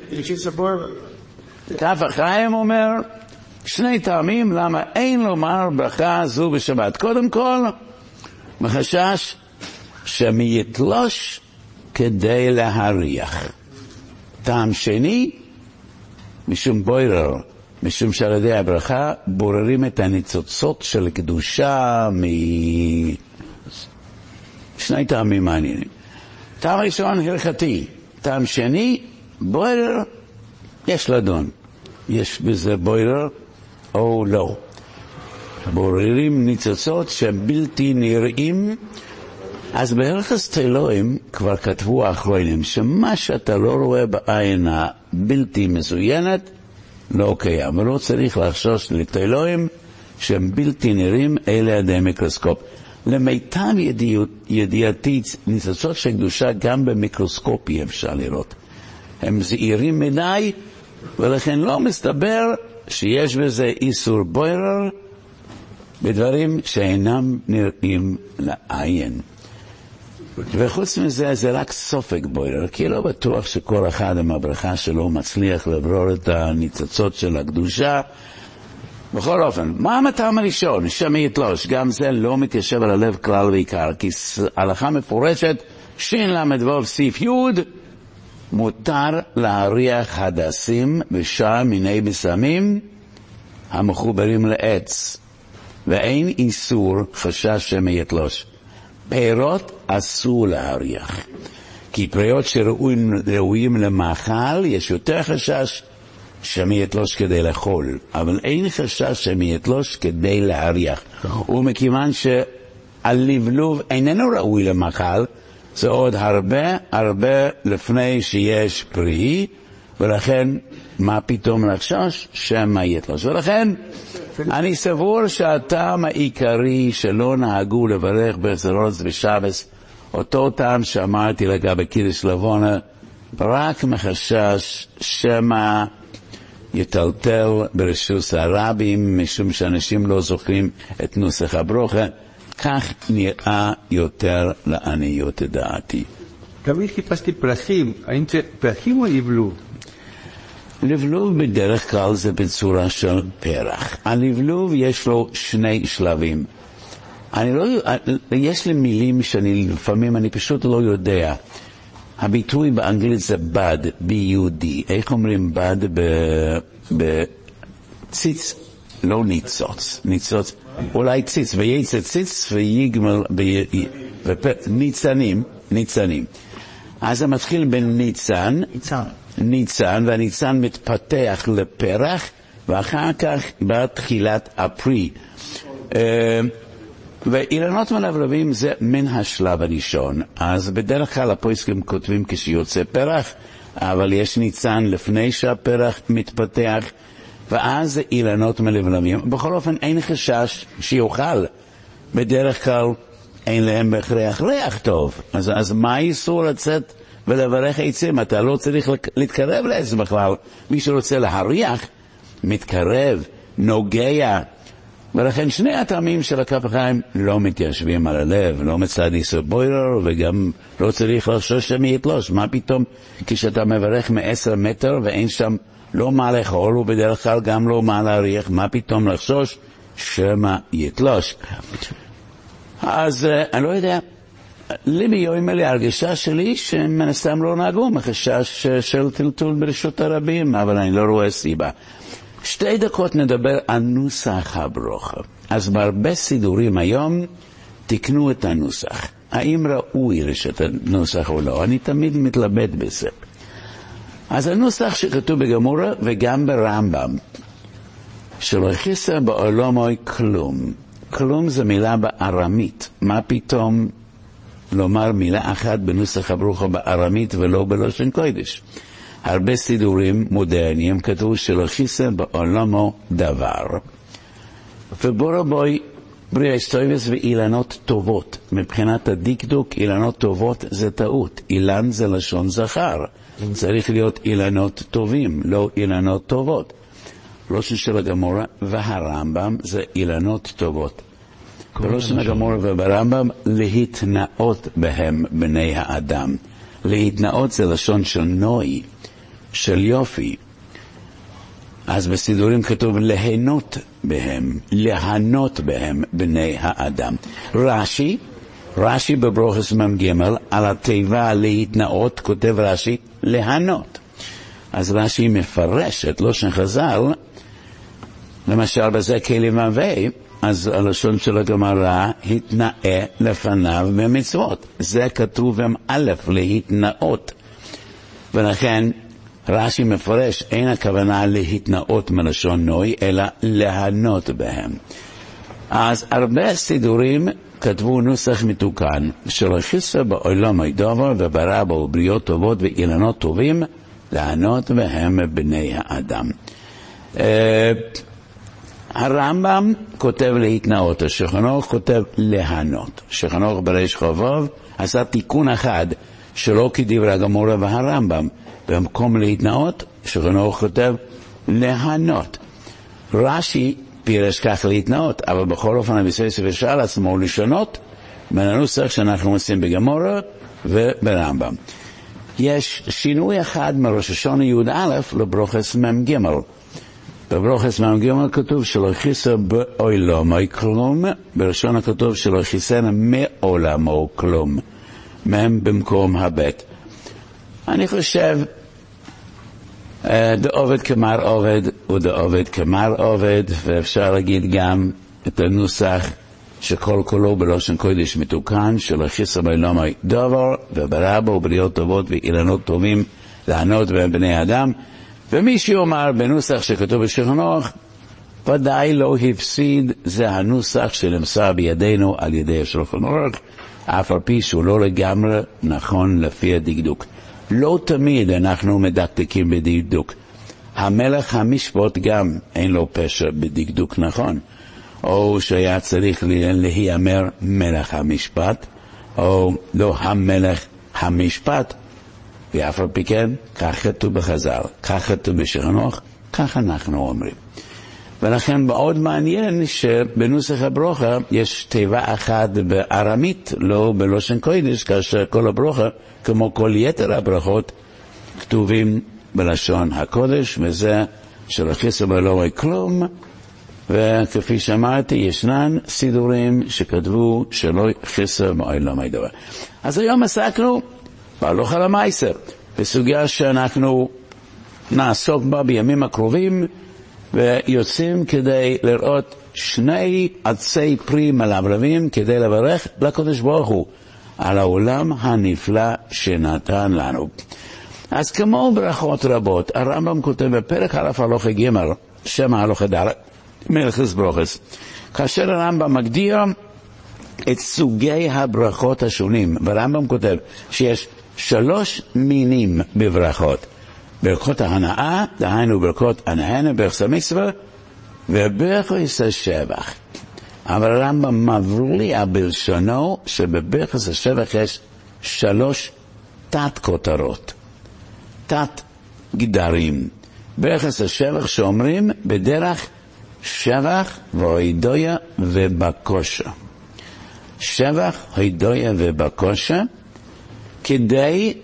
כף החיים אומר שני טעמים למה אין לומר ברכה זו בשבת. קודם כל, מחשש שמייתלוש כדי להריח. טעם שני, משום בוירר, משום שעל ידי הברכה בוררים את הניצוצות של קדושה מ... שני טעמים מעניינים. טעם ראשון הלכתי, טעם שני, בוירר, יש לדון. יש בזה בוירר או לא. בוררים ניצוצות שהם בלתי נראים, אז בערכס תלויים כבר כתבו האחרונים שמה שאתה לא רואה בעין הבלתי מזוינת לא קיים, ולא צריך לחשוש לתלויים שהם בלתי נראים אלה ידי מיקרוסקופ. למיטב ידיעתי, ניצוצות של קדושה גם במיקרוסקופ אי אפשר לראות. הם זעירים מדי, ולכן לא מסתבר שיש בזה איסור בוירר בדברים שאינם נראים לעין. וחוץ מזה, זה רק סופק בוירר, כי לא בטוח שכל אחד עם הברכה שלו מצליח לברור את הניצוצות של הקדושה. בכל אופן, מה המטעם הראשון? שם יתלוש, גם זה לא מתיישב על הלב כלל ועיקר, כי הלכה מפורשת, של"ו סעיף י', מותר להריח הדסים ושאר מיני בשמים המחוברים לעץ, ואין איסור חשש שמא יתלוש. פירות אסור להריח, כי פירות שראויים למאכל, יש יותר חשש שמא יתלוש כדי לאכול, אבל אין חשש שמא יתלוש כדי להריח. ומכיוון שהלבלוב איננו ראוי למאכל, זה עוד הרבה הרבה לפני שיש פרי, ולכן מה פתאום לחשוש שמא יתלוש. ולכן אני סבור שהטעם העיקרי שלא נהגו לברך בסרוס ושבס, אותו טעם שאמרתי לגבי קידוש לבונה, רק מחשש שמא יטלטל ברשוס הרבים, משום שאנשים לא זוכרים את נוסח הברוכה. כך נראה יותר לעניות דעתי. תמיד חיפשתי פרחים, האם זה פרחים או לבלוב? לבלוב בדרך כלל זה בצורה של פרח. הלבלוב יש לו שני שלבים. אני לא, יש לי מילים שאני לפעמים, אני פשוט לא יודע. הביטוי באנגלית זה בד, B-U-D. איך אומרים בד בציץ? לא ניצוץ, ניצוץ, אולי ציץ, וייצא ציץ ויגמל, ניצנים, ניצנים. אז זה מתחיל בניצן, ניצן, ניצן, והניצן מתפתח לפרח, ואחר כך בא תחילת הפרי. אה, ואילנות מלבלבים זה מן השלב הראשון. אז בדרך כלל הפויסקים כותבים כשיוצא פרח, אבל יש ניצן לפני שהפרח מתפתח. ואז זה אילנות מלבלבים. בכל אופן, אין חשש שיאכל. בדרך כלל אין להם בהכרח ריח טוב. אז, אז מה האיסור לצאת ולברך עצים? אתה לא צריך להתקרב לעץ בכלל. מי שרוצה להריח, מתקרב, נוגע. ולכן שני הטעמים של הכף החיים לא מתיישבים על הלב, לא מצד איסור בוירר, וגם לא צריך לחשוש שמי יתלוש. מה פתאום כשאתה מברך מעשר מטר ואין שם לא מה לאכול, ובדרך כלל גם לא מה להריח, מה פתאום לחשוש שמא יתלוש. אז uh, אני לא יודע, לי ביום אלה ההרגשה שלי שמן הסתם לא נהגו מחשש של טלטול ברשות הרבים, אבל אני לא רואה סיבה. שתי דקות נדבר על נוסח הברוכה. אז בהרבה סידורים היום תקנו את הנוסח. האם ראוי רשת הנוסח או לא? אני תמיד מתלבט בזה. אז הנוסח שכתוב בגמורה וגם ברמב"ם, שלא הכיסה בעולמוי כלום, כלום זה מילה בארמית. מה פתאום לומר מילה אחת בנוסח הברוכו בארמית ולא בלושן קודש? הרבה סידורים מודרניים כתבו שלא כיסא בעולמו דבר. ובוא רבוי, בריאה היסטוריאס ואילנות טובות. מבחינת הדקדוק, אילנות טובות זה טעות. אילן זה לשון זכר. צריך להיות אילנות טובים, לא אילנות טובות. לושן של הגמורה והרמב"ם זה אילנות טובות. בלושן הגמורה וברמב"ם להתנאות בהם בני האדם. להתנאות זה לשון של נוי, של יופי. אז בסידורים כתוב ליהנות בהם, ליהנות בהם בני האדם. רש"י, רש"י בברוכס מ"ג, על התיבה להתנאות, כותב רש"י, ליהנות. אז רש"י מפרש את לושן חז"ל, למשל בזה הווה, אז הלשון של הגמרא, התנאה לפניו במצוות. זה כתוב עם א', להתנאות. ולכן רש"י מפרש, אין הכוונה להתנאות מלשון נוי, אלא להנות בהם. אז הרבה סידורים כתבו נוסח מתוקן, חיסר בעולם הידובר וברא בו בריאות טובות ואילנות טובים, לענות בהם בני האדם. הרמב"ם כותב להתנאות, השולחנוך כותב להנות. השולחנוך בריש חובוב עשה תיקון אחד שלא כדברי הגמורה והרמב"ם. במקום להתנאות, השולחנוך כותב להנות. רש"י פירש כך להתנאות, אבל בכל אופן הביסויס ושאל עצמו לשנות בין הנוסח שאנחנו עושים בגמורה וברמב"ם. יש שינוי אחד מראש השונה י"א לברוכס מ"ג. בברוכס מ"ג כתוב שלא חיסר בעולמו כלום, בלשון הכתוב שלא חיסר מעולמו כלום. מ' במקום הבית. אני חושב, דעובד כמר עובד ודעובד כמר עובד, ואפשר להגיד גם את הנוסח שכל כולו בלושן קודש מתוקן, שלא חיסר בעולמו דבר, וברא בו בריאות טובות ואילנות טובים לענות בהם בני אדם. ומי שיאמר בנוסח שכתוב בשולחנוך, ודאי לא הפסיד, זה הנוסח שנמסר בידינו על ידי השולחן אורך, אף על פי שהוא לא לגמרי נכון לפי הדקדוק. לא תמיד אנחנו מדקדקים בדקדוק. המלך המשפוט גם אין לו פשר בדקדוק נכון. או שהיה צריך להיאמר מלך המשפט, או לא המלך המשפט, ואף על פי כן, כך כתוב בחז"ל, כך כתוב בשרנוך, כך אנחנו אומרים. ולכן מאוד מעניין שבנוסח הברוכה יש תיבה אחת בארמית, לא בלושן קוידש, כאשר כל הברוכה, כמו כל יתר הברכות, כתובים בלשון הקודש, וזה שלא ולא רואה כלום, וכפי שאמרתי, ישנן סידורים שכתבו שלא חסר מעולם הידוע. אז היום עסקנו בהלוך על המייסר, בסוגיה שאנחנו נעסוק בה בימים הקרובים, ויוצאים כדי לראות שני עצי פרי מלבלבים כדי לברך לקדוש ברוך הוא על העולם הנפלא שנתן לנו. אז כמו ברכות רבות, הרמב"ם כותב בפרק א' הלוכה ג', שם הלוכה ד', מלכס ברוכס, כאשר הרמב"ם מגדיר את סוגי הברכות השונים, והרמב"ם כותב שיש שלוש מינים בברכות. ברכות ההנאה, דהיינו ברכות הנהנה, ברכס המצווה, וברכס השבח. אבל הרמב"ם מבליע בלשונו שבברכס השבח יש שלוש תת-כותרות, תת-גדרים. ברכס השבח שאומרים בדרך שבח והוידויה ובקושה. שבח, הוידויה ובקושה, כדי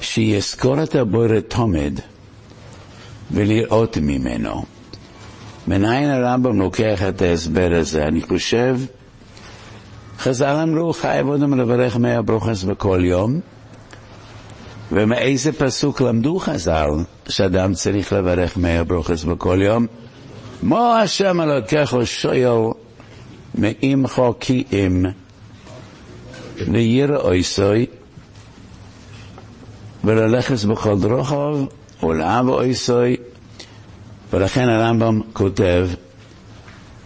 שיזכור את הבורא תומד ולראות ממנו. מניין הרמב"ם לוקח את ההסבר הזה? אני חושב, חז"ל אמרו, חייב אודם לברך מאה ברוכס בכל יום, ומאיזה פסוק למדו חז"ל שאדם צריך לברך מאה ברוכס בכל יום? מו השם אלוקיך שויל מעמך כי אם לירא אויסוי וללכת בכל דרוכב ולאב אויסוי ולכן הרמב"ם כותב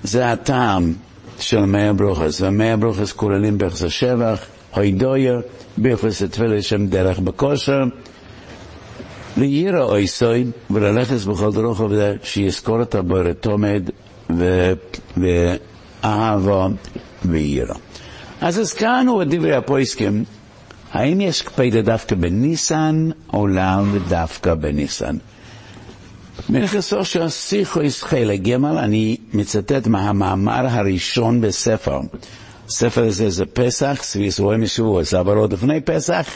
זה הטעם של מאה ברוכס, והמאה ברוכס כוללים ברכס השבח, הוידויה, ברכס התפילה שם דרך בכושר, לירא אויסוי, וללכת בכל דרוך עובדה, שיזכור את הבורא תומד, ו- ואהבה וירא. אז הזכרנו את דברי הפויסקים, האם יש קפידה דווקא בניסן, או לאו דווקא בניסן? מלכסו של סיכויס חלק ג', אני מצטט מהמאמר הראשון בספר. הספר הזה זה פסח, סביס רואה משבוע, זה אבל עוד לפני פסח,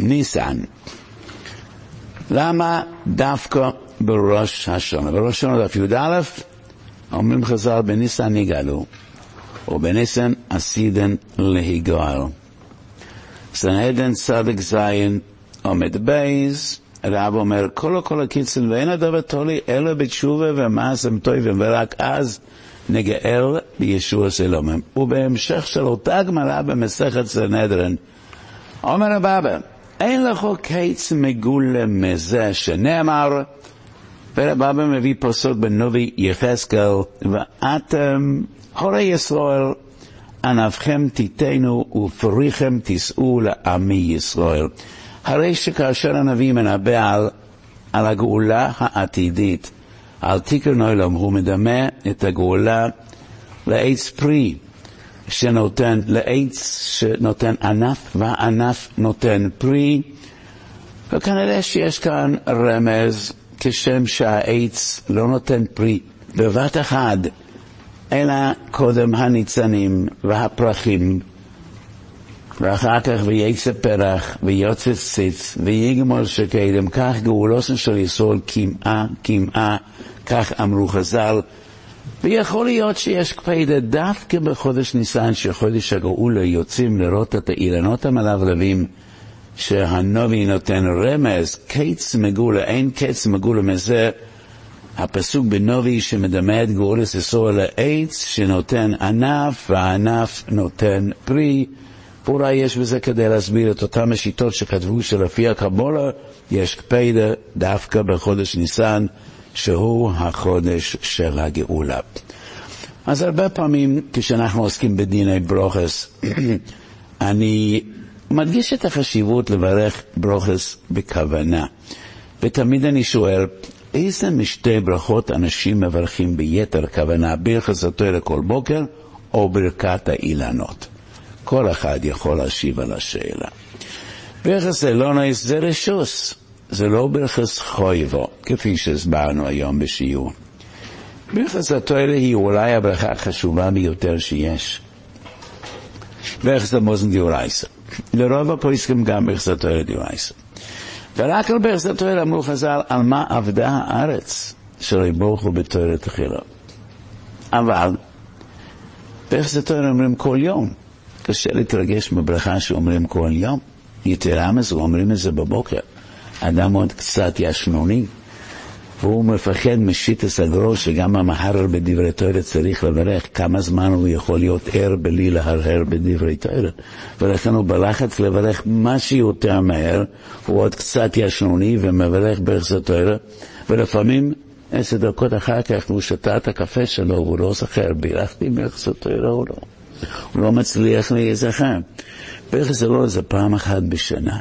ניסן. למה דווקא בראש השונה? בראש השונה דף י"א, אומרים חז"ל, בניסן נגאלו, ובניסן עשידן להיגאל. סנהדן צדק זין עומד בייז, הרב אומר, כל הכל הקיצון, ואין הדבר תולי אלא בתשובה ומעשם טובים, ורק אז נגאל בישוע שלומם. ובהמשך של אותה גמרא במסכת סנהדרין, אומר הבבא, אין לך קיץ מגולה מזה שנאמר, ורבבא מביא פוסוק בנובי יחזקאל, ואתם, הורי ישראל, ענפכם תיתנו ופריכם תישאו לעמי ישראל. הרי שכאשר הנביא מנבא על, על הגאולה העתידית, על תיקון עולם, הוא מדמה את הגאולה לעץ פרי שנותן, לעץ שנותן ענף, והענף נותן פרי, וכנראה שיש כאן רמז, כשם שהעץ לא נותן פרי בבת אחת, אלא קודם הניצנים והפרחים, ואחר כך וייצא פרח, ויוצא ציץ, ויגמול שקדם, כך גאולוסן של ישראל קמעה, קמעה, כך אמרו חז"ל. ויכול להיות שיש קפידה דווקא בחודש ניסן, שחודש הגאולה יוצאים לראות את האילנות המלבלבים, שהנובי נותן רמז, קץ מגולה, אין קץ מגולה מזה. הפסוק בנובי שמדמה את גאולת ישראל לעץ שנותן ענף, והענף נותן פרי. ואולי יש בזה כדי להסביר את אותן השיטות שכתבו שלפי הקבולה יש קפידה דווקא בחודש ניסן, שהוא החודש של הגאולה. אז הרבה פעמים כשאנחנו עוסקים בדיני ברוכס, [clears throat] אני מדגיש את החשיבות לברך ברוכס בכוונה. ותמיד אני שואל, איזה משתי ברכות אנשים מברכים ביתר כוונה, ברכס התואר כל בוקר או ברכת האילנות? כל אחד יכול להשיב על השאלה. ברכס אלונויס זה רשוס, זה לא ברכס חויבו, כפי שהסברנו היום בשיעור. ברכס התואר היא אולי הברכה החשובה ביותר שיש. ברכס המוזן דיורייסה. לרוב הפויסקים גם ברכס התואר דיורייסה. ורק על ברכס התואר אמרו חז"ל, על מה עבדה הארץ שלא יבורכו בתואר תחילה. אבל ברכס התואר אומרים כל יום. קשה להתרגש בברכה שאומרים כל יום. יתרה מזו, אומרים את זה בבוקר. אדם עוד קצת ישנוני, והוא מפחד משיטס הגרו שגם המהרר בדברי תוירה צריך לברך, כמה זמן הוא יכול להיות ער בלי להרהר בדברי תוירה. ולכן הוא בלחץ לברך מה שיותר מהר, הוא עוד קצת ישנוני ומברך ברכס התוירה, ולפעמים עשר דקות אחר כך הוא שתה את הקפה שלו והוא לא זוכר, בירכתי ברכס התוירה או לא. הוא לא מצליח להיזכר. ברכס אלוה זה פעם אחת בשנה.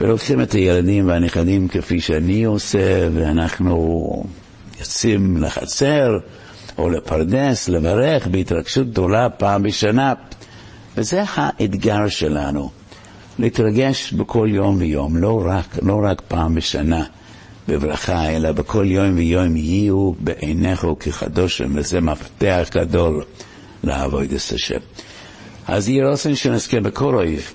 ולוקחים את הילדים והנכדים כפי שאני עושה, ואנחנו יוצאים לחצר או לפרדס, לברך בהתרגשות גדולה פעם בשנה. וזה האתגר שלנו, להתרגש בכל יום ויום, לא רק, לא רק פעם בשנה בברכה, אלא בכל יום ויום יהיו בעיניך כחדושם, וזה מפתח גדול לעבוד את השם. אז יהי רצון שנזכה בכל אויב.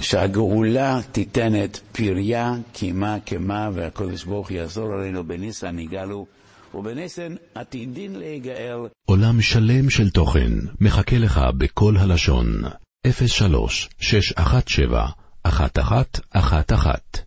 שהגאולה תיתן את פריה, קימה, קמה, והקדוש ברוך יעזור עלינו בניסן יגאלו, ובניסן עתידין להיגאל. עולם שלם של תוכן מחכה לך בכל הלשון, 03 617 1111